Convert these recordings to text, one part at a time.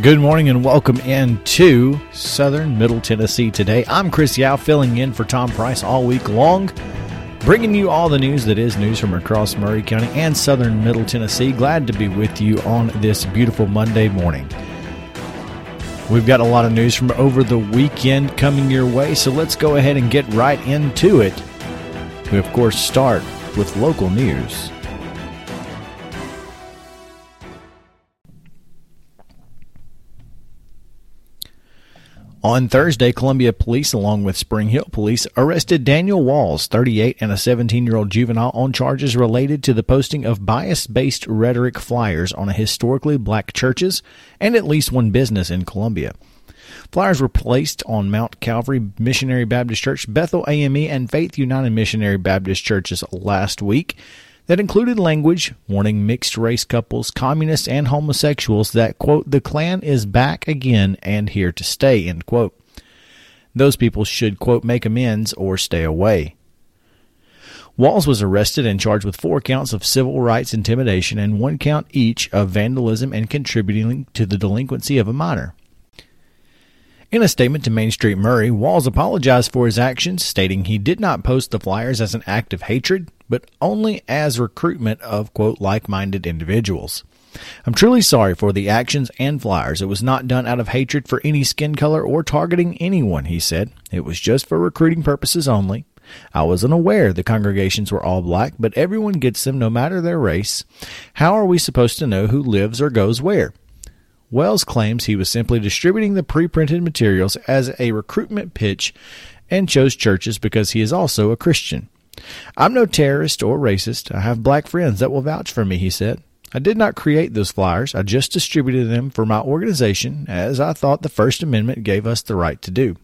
Good morning and welcome into Southern Middle Tennessee today. I'm Chris Yao filling in for Tom Price all week long, bringing you all the news that is news from across Maury County and Southern Middle Tennessee. Glad to be with you on this beautiful Monday morning. We've got a lot of news from over the weekend coming your way, so let's go ahead and get right into it. We, of course, start with local news. On Thursday, Columbia Police, along with Spring Hill Police, arrested Daniel Walls, 38, and a 17 year old juvenile on charges related to the posting of bias based rhetoric flyers on historically black churches and at least one business in Columbia. Flyers were placed on Mount Calvary Missionary Baptist Church, Bethel AME, and Faith United Missionary Baptist Churches last week that included language warning mixed race couples, communists, and homosexuals that, quote, the Klan is back again and here to stay, end quote. Those people should, quote, make amends or stay away. Walls was arrested and charged with four counts of civil rights intimidation and one count each of vandalism and contributing to the delinquency of a minor. In a statement to Main Street Maury, Walls apologized for his actions, stating he did not post the flyers as an act of hatred, but only as recruitment of, quote, like minded individuals. I'm truly sorry for the actions and flyers. It was not done out of hatred for any skin color or targeting anyone, he said. It was just for recruiting purposes only. I wasn't aware the congregations were all black, but everyone gets them no matter their race. How are we supposed to know who lives or goes where? Wells claims he was simply distributing the pre-printed materials as a recruitment pitch and chose churches because he is also a Christian. I'm no terrorist or racist. I have black friends that will vouch for me, he said. I did not create those flyers. I just distributed them for my organization as I thought the First Amendment gave us the right to do.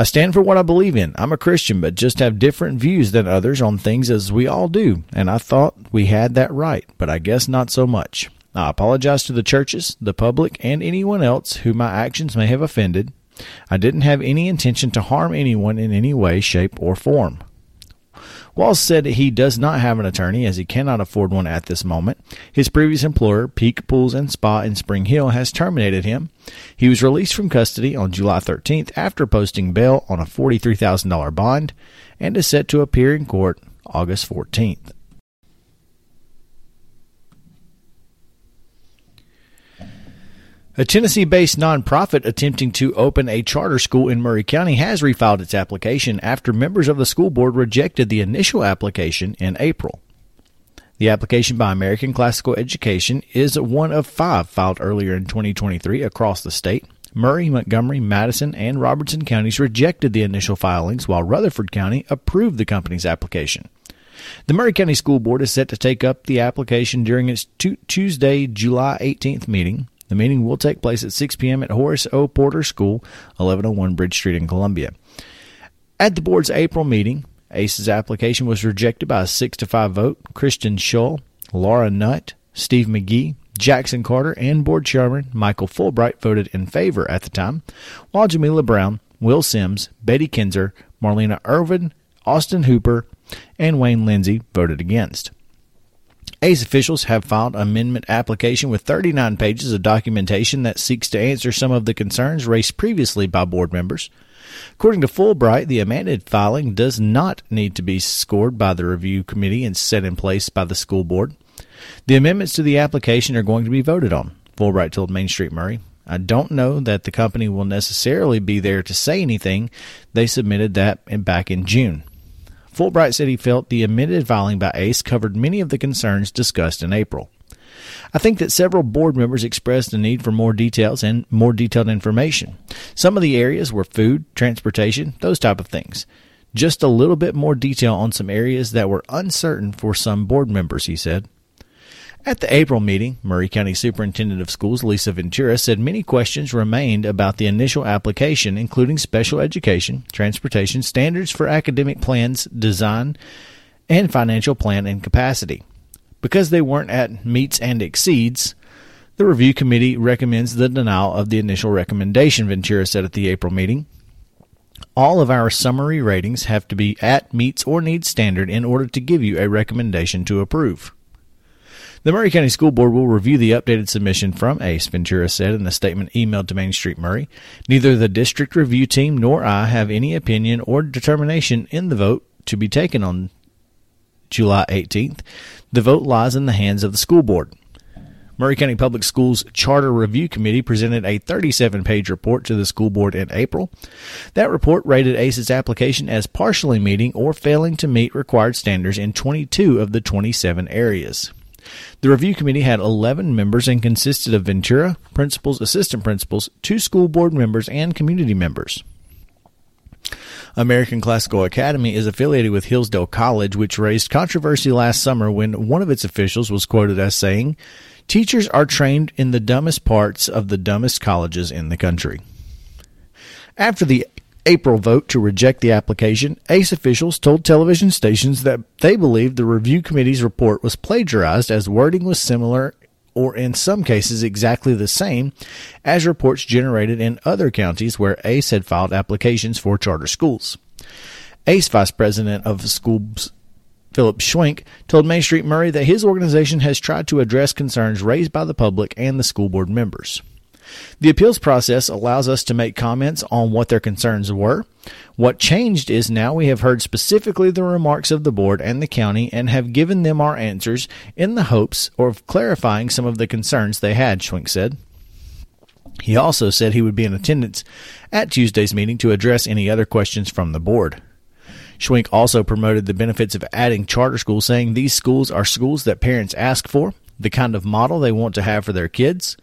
I stand for what I believe in. I'm a Christian, but just have different views than others on things as we all do, and I thought we had that right, but I guess not so much. I apologize to the churches, the public, and anyone else who my actions may have offended. I didn't have any intention to harm anyone in any way, shape, or form. Walls said he does not have an attorney as he cannot afford one at this moment. His previous employer, Peak Pools and Spa in Spring Hill, has terminated him. He was released from custody on July 13th after posting bail on a $43,000 bond and is set to appear in court August 14th. A Tennessee based nonprofit attempting to open a charter school in Maury County has refiled its application after members of the school board rejected the initial application in April. The application by American Classical Education is one of five filed earlier in 2023 across the state. Maury, Montgomery, Madison, and Robertson counties rejected the initial filings, while Rutherford County approved the company's application. The Maury County School Board is set to take up the application during its Tuesday, July 18th meeting. The meeting will take place at 6 p.m. at Horace O. Porter School, 1101 Bridge Street in Columbia. At the board's April meeting, ACE's application was rejected by a 6 to 5 vote. Christian Schull, Laura Nutt, Steve McGee, Jackson Carter, and board chairman Michael Fulbright voted in favor at the time, while Jamila Brown, Will Sims, Betty Kinzer, Marlena Irvin, Austin Hooper, and Wayne Lindsay voted against. ACE officials have filed an amendment application with 39 pages of documentation that seeks to answer some of the concerns raised previously by board members. According to Fulbright, the amended filing does not need to be scored by the review committee and set in place by the school board. The amendments to the application are going to be voted on, Fulbright told Main Street Maury. I don't know that the company will necessarily be there to say anything. They submitted that back in June. Fulbright said he felt the amended filing by ACE covered many of the concerns discussed in April. I think that several board members expressed a need for more details and more detailed information. Some of the areas were food, transportation, those type of things. Just a little bit more detail on some areas that were uncertain for some board members, he said. At the April meeting, Maury County Superintendent of Schools Lisa Ventura said many questions remained about the initial application, including special education, transportation, standards for academic plans, design, and financial plan and capacity. Because they weren't at meets and exceeds, the review committee recommends the denial of the initial recommendation, Ventura said at the April meeting. All of our summary ratings have to be at meets or needs standard in order to give you a recommendation to approve. The Maury County School Board will review the updated submission from ACE, Ventura said in a statement emailed to Main Street Maury. Neither the district review team nor I have any opinion or determination in the vote to be taken on July 18th. The vote lies in the hands of the school board. Maury County Public Schools Charter Review Committee presented a 37 page report to the school board in April. That report rated ACE's application as partially meeting or failing to meet required standards in 22 of the 27 areas. The review committee had 11 members and consisted of Ventura, principals, assistant principals, two school board members, and community members. American Classical Academy is affiliated with Hillsdale College, which raised controversy last summer when one of its officials was quoted as saying, Teachers are trained in the dumbest parts of the dumbest colleges in the country. After the April vote to reject the application, ACE officials told television stations that they believed the review committee's report was plagiarized as wording was similar or in some cases exactly the same as reports generated in other counties where ACE had filed applications for charter schools. ACE Vice President of Schools Philip Schwenk told Main Street Maury that his organization has tried to address concerns raised by the public and the school board members. The appeals process allows us to make comments on what their concerns were. What changed is now we have heard specifically the remarks of the board and the county and have given them our answers in the hopes of clarifying some of the concerns they had, Schwenk said. He also said he would be in attendance at Tuesday's meeting to address any other questions from the board. Schwenk also promoted the benefits of adding charter schools, saying these schools are schools that parents ask for, the kind of model they want to have for their kids.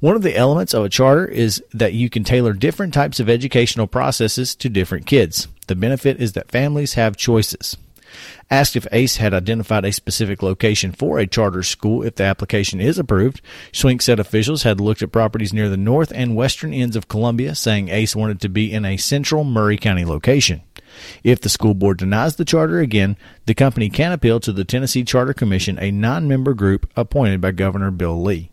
One of the elements of a charter is that you can tailor different types of educational processes to different kids. The benefit is that families have choices. Asked if ACE had identified a specific location for a charter school if the application is approved, Schwenk said officials had looked at properties near the north and western ends of Columbia, saying ACE wanted to be in a central Maury County location. If the school board denies the charter again, the company can appeal to the Tennessee Charter Commission, a nine member group appointed by Governor Bill Lee.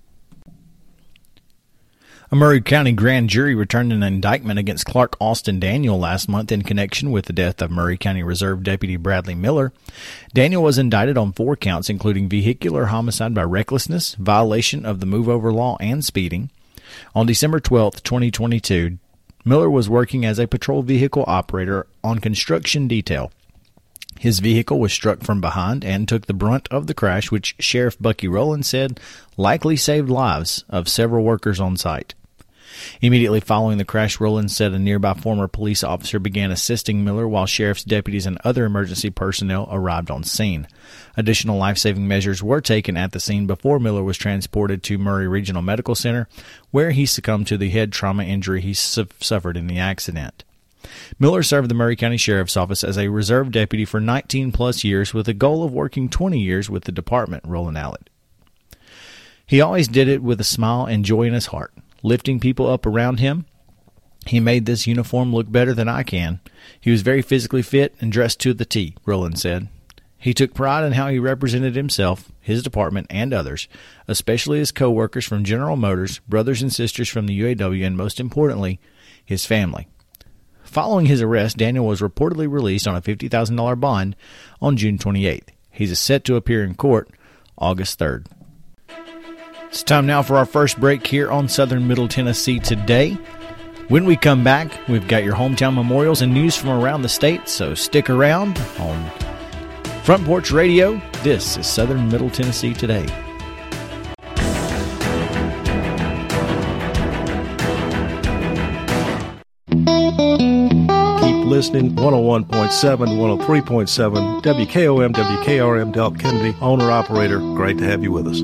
A Maury County grand jury returned an indictment against Clark Austin Daniel last month in connection with the death of Maury County Reserve Deputy Bradley Miller. Daniel was indicted on four counts, including vehicular homicide by recklessness, violation of the move over law, and speeding. On December 12, 2022, Miller was working as a patrol vehicle operator on construction detail. His vehicle was struck from behind and took the brunt of the crash, which Sheriff Bucky Rowland said likely saved lives of several workers on site. Immediately following the crash, Rowland said a nearby former police officer began assisting Miller while sheriff's deputies and other emergency personnel arrived on scene. Additional life saving measures were taken at the scene before Miller was transported to Maury Regional Medical Center, where he succumbed to the head trauma injury he su- suffered in the accident. Miller served the Maury County Sheriff's Office as a reserve deputy for 19 plus years with the goal of working 20 years with the department, Rowland added. He always did it with a smile and joy in his heart lifting people up around him. He made this uniform look better than I can. He was very physically fit and dressed to the T, Rowland said. He took pride in how he represented himself, his department, and others, especially his co-workers from General Motors, brothers and sisters from the UAW, and most importantly, his family. Following his arrest, Daniel was reportedly released on a $50,000 bond on June 28th. He's set to appear in court August 3rd. It's time now for our first break here on Southern Middle Tennessee today. When we come back, we've got your hometown memorials and news from around the state, so stick around on Front Porch Radio. This is Southern Middle Tennessee today. Keep listening 101.7, 103.7, WKOM, WKRM, Del Kennedy, owner operator. Great to have you with us.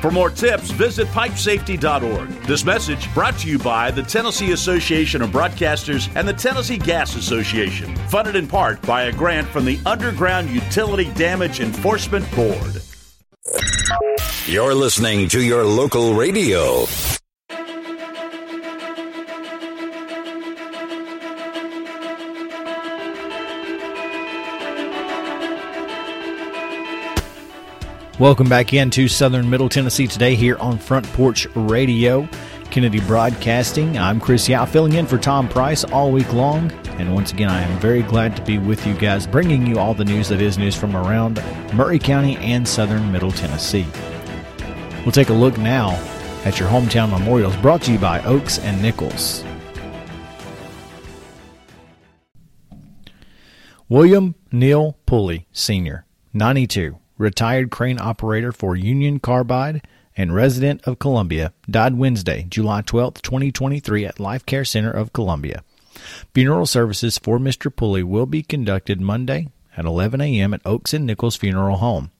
For more tips, visit pipesafety.org. This message brought to you by the Tennessee Association of Broadcasters and the Tennessee Gas Association, funded in part by a grant from the Underground Utility Damage Enforcement Board. You're listening to your local radio. Welcome back into Southern Middle Tennessee today here on Front Porch Radio, Kennedy Broadcasting. I'm Chris Yao filling in for Tom Price all week long. And once again, I am very glad to be with you guys, bringing you all the news that is news from around Maury County and Southern Middle Tennessee. We'll take a look now at your hometown memorials brought to you by Oakes and Nichols. William Neal Pulley, Sr., 92 retired crane operator for Union Carbide and resident of Columbia, died Wednesday, July 12, 2023 at Life Care Center of Columbia. Funeral services for Mr. Pulley will be conducted Monday at 11 a.m. at Oakes and Nichols Funeral Home.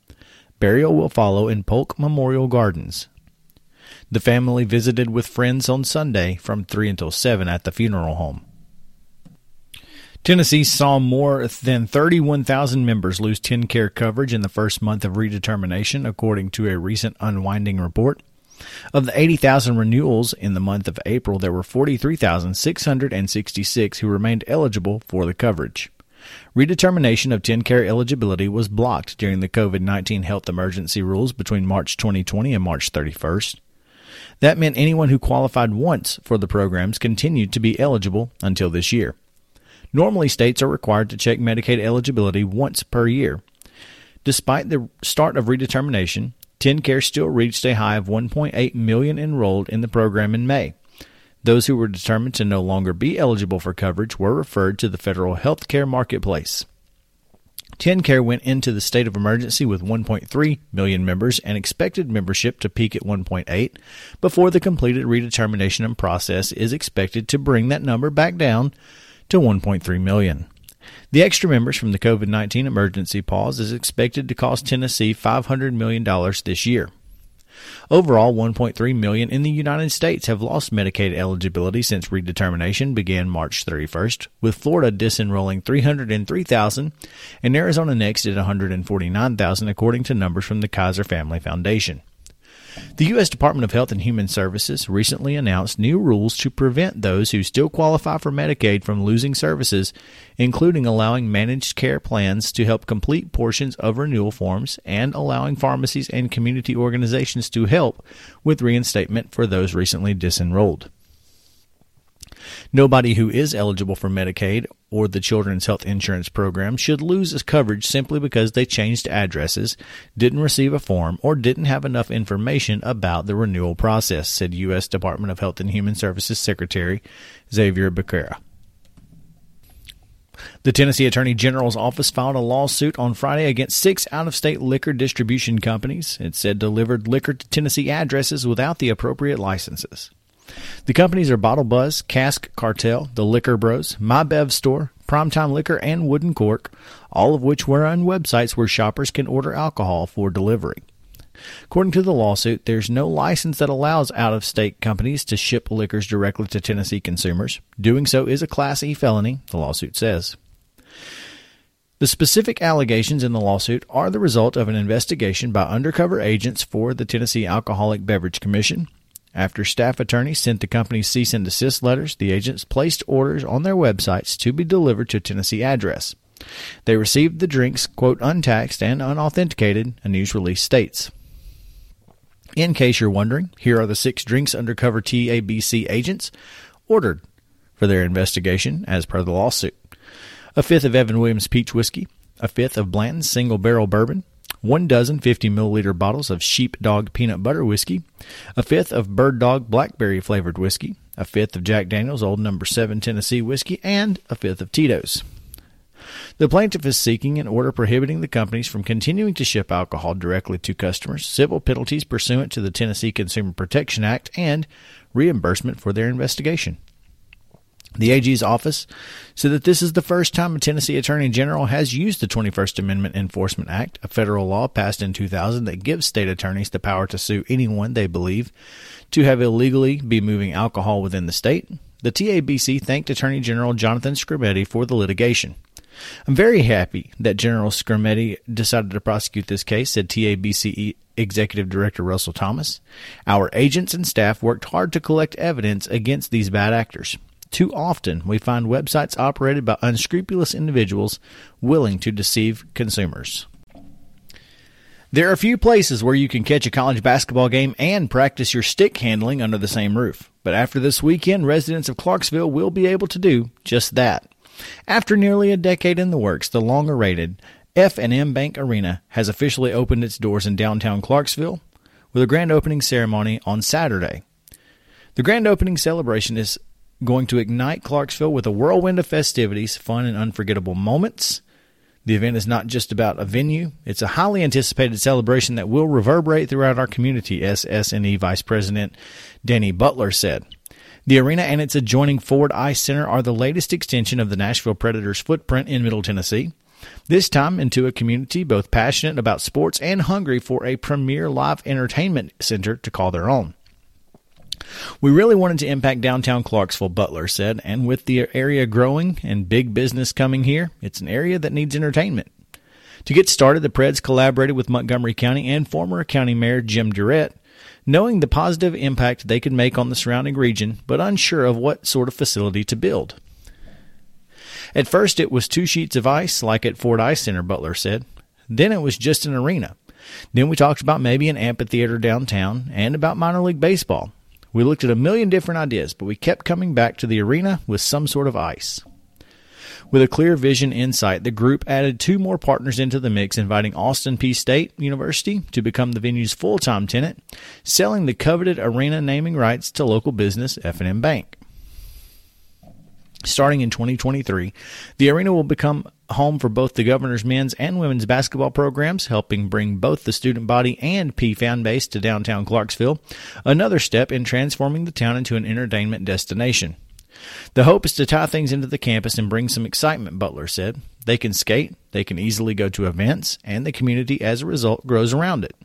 Burial will follow in Polk Memorial Gardens. The family visited with friends on Sunday from 3 until 7 at the funeral home. Tennessee saw more than 31,000 members lose TennCare coverage in the first month of redetermination, according to a recent unwinding report. Of the 80,000 renewals in the month of April, there were 43,666 who remained eligible for the coverage. Redetermination of TennCare eligibility was blocked during the COVID 19 health emergency rules between March 2020 and March 31st. That meant anyone who qualified once for the programs continued to be eligible until this year. Normally, states are required to check Medicaid eligibility once per year. Despite the start of redetermination, TennCare still reached a high of 1.8 million enrolled in the program in May. Those who were determined to no longer be eligible for coverage were referred to the federal health care marketplace. TennCare went into the state of emergency with 1.3 million members and expected membership to peak at 1.8 before the completed redetermination process is expected to bring that number back down to 1.3 million. The extra members from the COVID 19 emergency pause is expected to cost Tennessee $500 million this year. Overall, 1.3 million in the United States have lost Medicaid eligibility since redetermination began March 31st, with Florida disenrolling 303,000 and Arizona next at 149,000 according to numbers from the Kaiser Family Foundation. The U.S. Department of Health and Human Services recently announced new rules to prevent those who still qualify for Medicaid from losing services, including allowing managed care plans to help complete portions of renewal forms and allowing pharmacies and community organizations to help with reinstatement for those recently disenrolled. Nobody who is eligible for Medicaid or the Children's Health Insurance Program should lose its coverage simply because they changed addresses, didn't receive a form, or didn't have enough information about the renewal process, said U.S. Department of Health and Human Services Secretary Xavier Becerra. The Tennessee Attorney General's office filed a lawsuit on Friday against six out of state liquor distribution companies. It said delivered liquor to Tennessee addresses without the appropriate licenses. The companies are Bottle Buzz, Cask Cartel, The Liquor Bros, My Bev Store, Primetime Liquor, and Wooden Cork, all of which were on websites where shoppers can order alcohol for delivery. According to the lawsuit, there's no license that allows out of state companies to ship liquors directly to Tennessee consumers. Doing so is a Class E felony, the lawsuit says. The specific allegations in the lawsuit are the result of an investigation by undercover agents for the Tennessee Alcoholic Beverage Commission after staff attorneys sent the company cease and desist letters, the agents placed orders on their websites to be delivered to a Tennessee address. They received the drinks, quote, untaxed and unauthenticated, a news release states. In case you're wondering, here are the six drinks undercover TABC agents ordered for their investigation as per the lawsuit. A fifth of Evan Williams peach whiskey, a fifth of Blanton's single barrel bourbon, one dozen 50 milliliter bottles of Sheepdog peanut butter whiskey, a fifth of Bird Dog blackberry flavored whiskey, a fifth of Jack Daniels Old Number 7 Tennessee whiskey, and a fifth of Tito's. The plaintiff is seeking an order prohibiting the companies from continuing to ship alcohol directly to customers, civil penalties pursuant to the Tennessee Consumer Protection Act, and reimbursement for their investigation. The AG's office said that this is the first time a Tennessee Attorney General has used the 21st Amendment Enforcement Act, a federal law passed in 2000 that gives state attorneys the power to sue anyone they believe to have illegally be moving alcohol within the state. The TABC thanked Attorney General Jonathan Skrmetti for the litigation. I'm very happy that General Skrmetti decided to prosecute this case, said TABC Executive Director Russell Thomas. Our agents and staff worked hard to collect evidence against these bad actors. Too often, we find websites operated by unscrupulous individuals willing to deceive consumers. There are few places where you can catch a college basketball game and practice your stick handling under the same roof. But after this weekend, residents of Clarksville will be able to do just that. After nearly a decade in the works, the long-awaited F&M Bank Arena has officially opened its doors in downtown Clarksville with a grand opening ceremony on Saturday. The grand opening celebration is going to ignite Clarksville with a whirlwind of festivities, fun, and unforgettable moments. The event is not just about a venue, it's a highly anticipated celebration that will reverberate throughout our community, SSNE Vice President Danny Butler said. The arena and its adjoining Ford Ice Center are the latest extension of the Nashville Predators' footprint in Middle Tennessee. This time into a community both passionate about sports and hungry for a premier live entertainment center to call their own. We really wanted to impact downtown Clarksville, Butler said, and with the area growing and big business coming here, it's an area that needs entertainment. To get started, the Preds collaborated with Montgomery County and former County Mayor Jim Durrett, knowing the positive impact they could make on the surrounding region, but unsure of what sort of facility to build. At first, it was two sheets of ice, like at Ford Ice Center, Butler said. Then it was just an arena. Then we talked about maybe an amphitheater downtown and about minor league baseball. We looked at a million different ideas, but we kept coming back to the arena with some sort of ice. With a clear vision insight, the group added two more partners into the mix, inviting Austin Peay State University to become the venue's full-time tenant, selling the coveted arena naming rights to local business F&M Bank. Starting in 2023, the arena will become home for both the governor's men's and women's basketball programs, helping bring both the student body and Peay fan base to downtown Clarksville, another step in transforming the town into an entertainment destination. The hope is to tie things into the campus and bring some excitement, Butler said. They can skate, they can easily go to events, and the community as a result grows around it.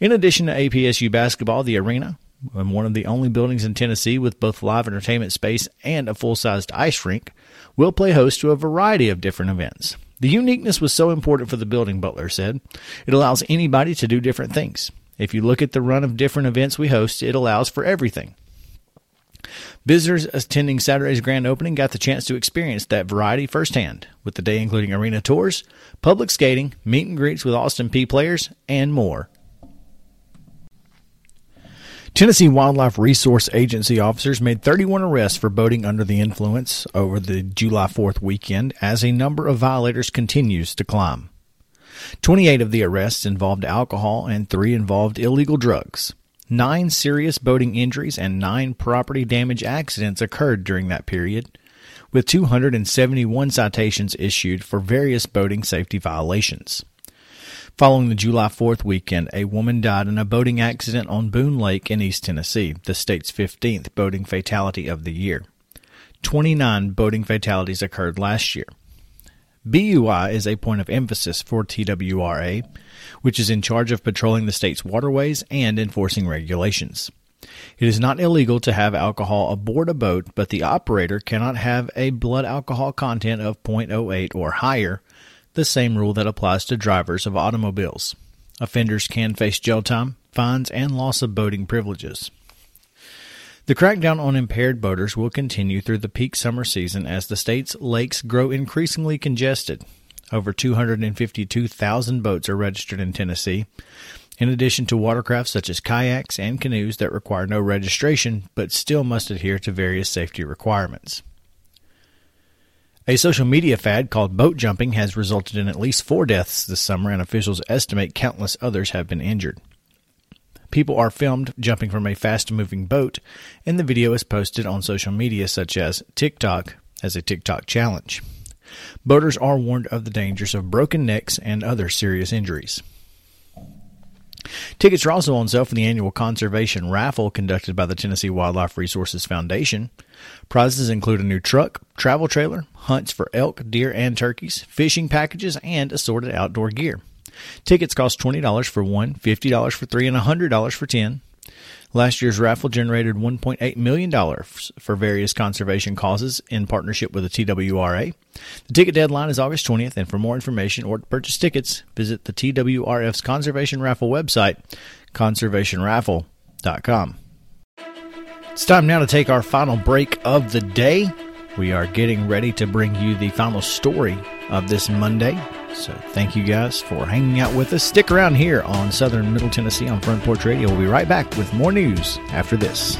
In addition to APSU basketball, the arena, one of the only buildings in Tennessee with both live entertainment space and a full sized ice rink, will play host to a variety of different events. The uniqueness was so important for the building, Butler said. It allows anybody to do different things. If you look at the run of different events we host, it allows for everything. Visitors attending Saturday's grand opening got the chance to experience that variety firsthand, with the day including arena tours, public skating, meet and greets with Austin Peay players, and more. Tennessee Wildlife Resource Agency officers made 31 arrests for boating under the influence over the July 4th weekend as a number of violators continues to climb. 28 of the arrests involved alcohol and 3 involved illegal drugs. Nine serious boating injuries and nine property damage accidents occurred during that period, with 271 citations issued for various boating safety violations. Following the July 4th weekend, a woman died in a boating accident on Boone Lake in East Tennessee, the state's 15th boating fatality of the year. 29 boating fatalities occurred last year. BUI is a point of emphasis for TWRA, which is in charge of patrolling the state's waterways and enforcing regulations. It is not illegal to have alcohol aboard a boat, but the operator cannot have a blood alcohol content of 0.08 or higher the same rule that applies to drivers of automobiles. Offenders can face jail time, fines, and loss of boating privileges. The crackdown on impaired boaters will continue through the peak summer season as the state's lakes grow increasingly congested. Over 252,000 boats are registered in Tennessee, in addition to watercraft such as kayaks and canoes that require no registration but still must adhere to various safety requirements. A social media fad called boat jumping has resulted in at least four deaths this summer, and officials estimate countless others have been injured. People are filmed jumping from a fast moving boat, and the video is posted on social media such as TikTok as a TikTok challenge. Boaters are warned of the dangers of broken necks and other serious injuries. Tickets are also on sale for the annual conservation raffle conducted by the Tennessee Wildlife Resources Foundation. Prizes include a new truck, travel trailer, hunts for elk, deer, and turkeys, fishing packages, and assorted outdoor gear. Tickets cost $20 for one, $50 for three, and $100 for 10. Last year's raffle generated $1.8 million for various conservation causes in partnership with the TWRA. The ticket deadline is August 20th, and for more information or to purchase tickets, visit the TWRF's Conservation Raffle website, conservationraffle.com. It's time now to take our final break of the day. We are getting ready to bring you the final story of this Monday. So thank you guys for hanging out with us. Stick around here on Southern Middle Tennessee on Front Porch Radio. We'll be right back with more news after this.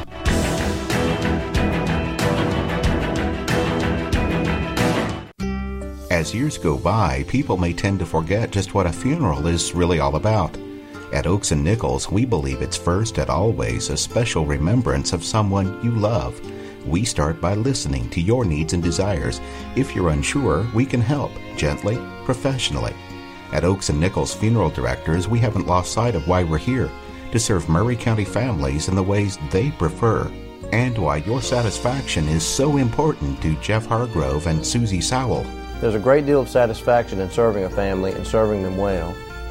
As years go by, people may tend to forget just what a funeral is really all about. At Oakes and Nichols, we believe it's first and always a special remembrance of someone you love. We start by listening to your needs and desires. If you're unsure, we can help gently, professionally. At Oakes and Nichols Funeral Directors, we haven't lost sight of why we're here to serve Maury County families in the ways they prefer, and why your satisfaction is so important to Jeff Hargrove and Susie Sowell. There's a great deal of satisfaction in serving a family and serving them well.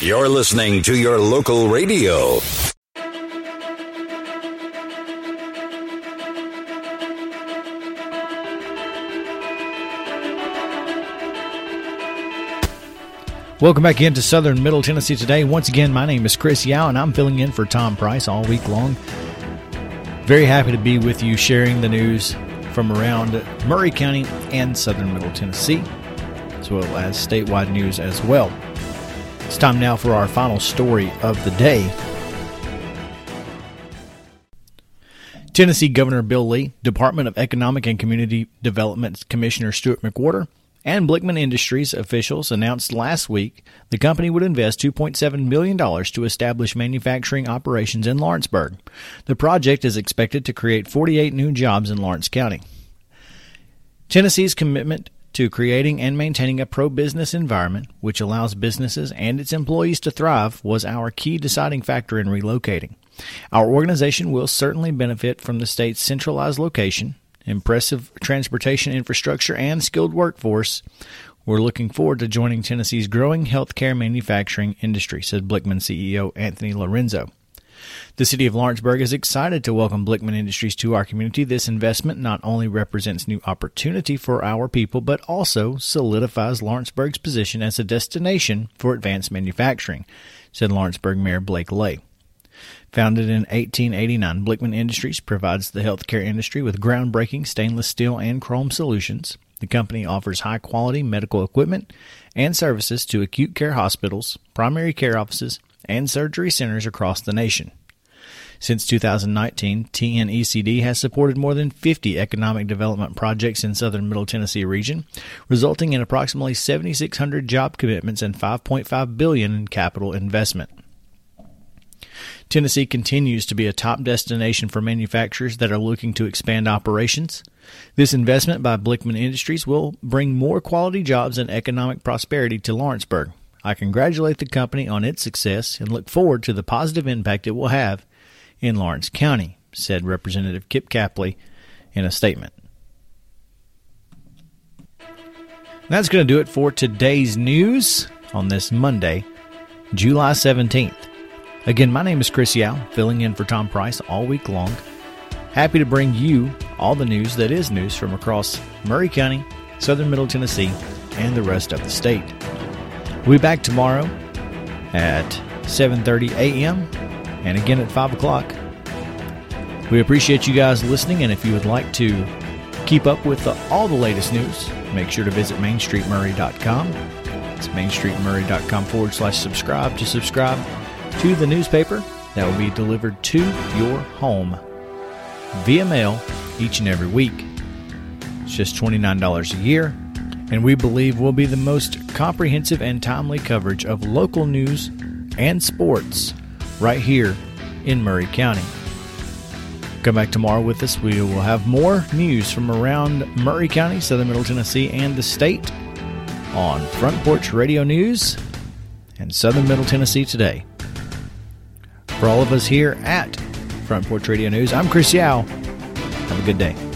You're listening to your local radio. Welcome back into Southern Middle Tennessee today. Once again, my name is Chris Yao, and I'm filling in for Tom Price all week long. Very happy to be with you sharing the news from around Maury County and Southern Middle Tennessee, as well as statewide news as well. It's time now for our final story of the day. Tennessee Governor Bill Lee, Department of Economic and Community Development Commissioner Stuart McWhorter, and Blickman Industries officials announced last week the company would invest $2.7 million to establish manufacturing operations in Lawrenceburg. The project is expected to create 48 new jobs in Lawrence County. Tennessee's commitment to creating and maintaining a pro business environment which allows businesses and its employees to thrive was our key deciding factor in relocating. Our organization will certainly benefit from the state's centralized location, impressive transportation infrastructure, and skilled workforce, we're looking forward to joining Tennessee's growing healthcare manufacturing industry, said Blickman CEO Anthony Lorenzo. The city of Lawrenceburg is excited to welcome Blickman Industries to our community. This investment not only represents new opportunity for our people, but also solidifies Lawrenceburg's position as a destination for advanced manufacturing, said Lawrenceburg Mayor Blake Lay. Founded in 1889, Blickman Industries provides the healthcare industry with groundbreaking stainless steel and chrome solutions. The company offers high quality medical equipment and services to acute care hospitals, primary care offices, and surgery centers across the nation. Since 2019, TNECD has supported more than 50 economic development projects in southern Middle Tennessee region, resulting in approximately 7600 job commitments and 5.5 billion in capital investment. Tennessee continues to be a top destination for manufacturers that are looking to expand operations. This investment by Blickman Industries will bring more quality jobs and economic prosperity to Lawrenceburg. I congratulate the company on its success and look forward to the positive impact it will have in Lawrence County, said Representative Kip Capley in a statement. That's going to do it for today's news on this Monday, July 17th. Again, my name is Chris Yao, filling in for Tom Price all week long. Happy to bring you all the news that is news from across Maury County, southern Middle Tennessee, and the rest of the state. We'll be back tomorrow at 7.30 a.m. and again at 5 o'clock. We appreciate you guys listening, and if you would like to keep up with the, all the latest news, make sure to visit mainstreetmaury.com. It's mainstreetmaury.com forward slash subscribe to subscribe to the newspaper that will be delivered to your home via mail each and every week. It's just $29 a year, and we believe will be the most comprehensive and timely coverage of local news and sports right here in Maury County. Come back tomorrow with us. We will have more news from around Maury County, southern Middle Tennessee, and the state on Front Porch Radio News and Southern Middle Tennessee today. For all of us here at Front Porch Radio News, I'm Chris Yao. Have a good day.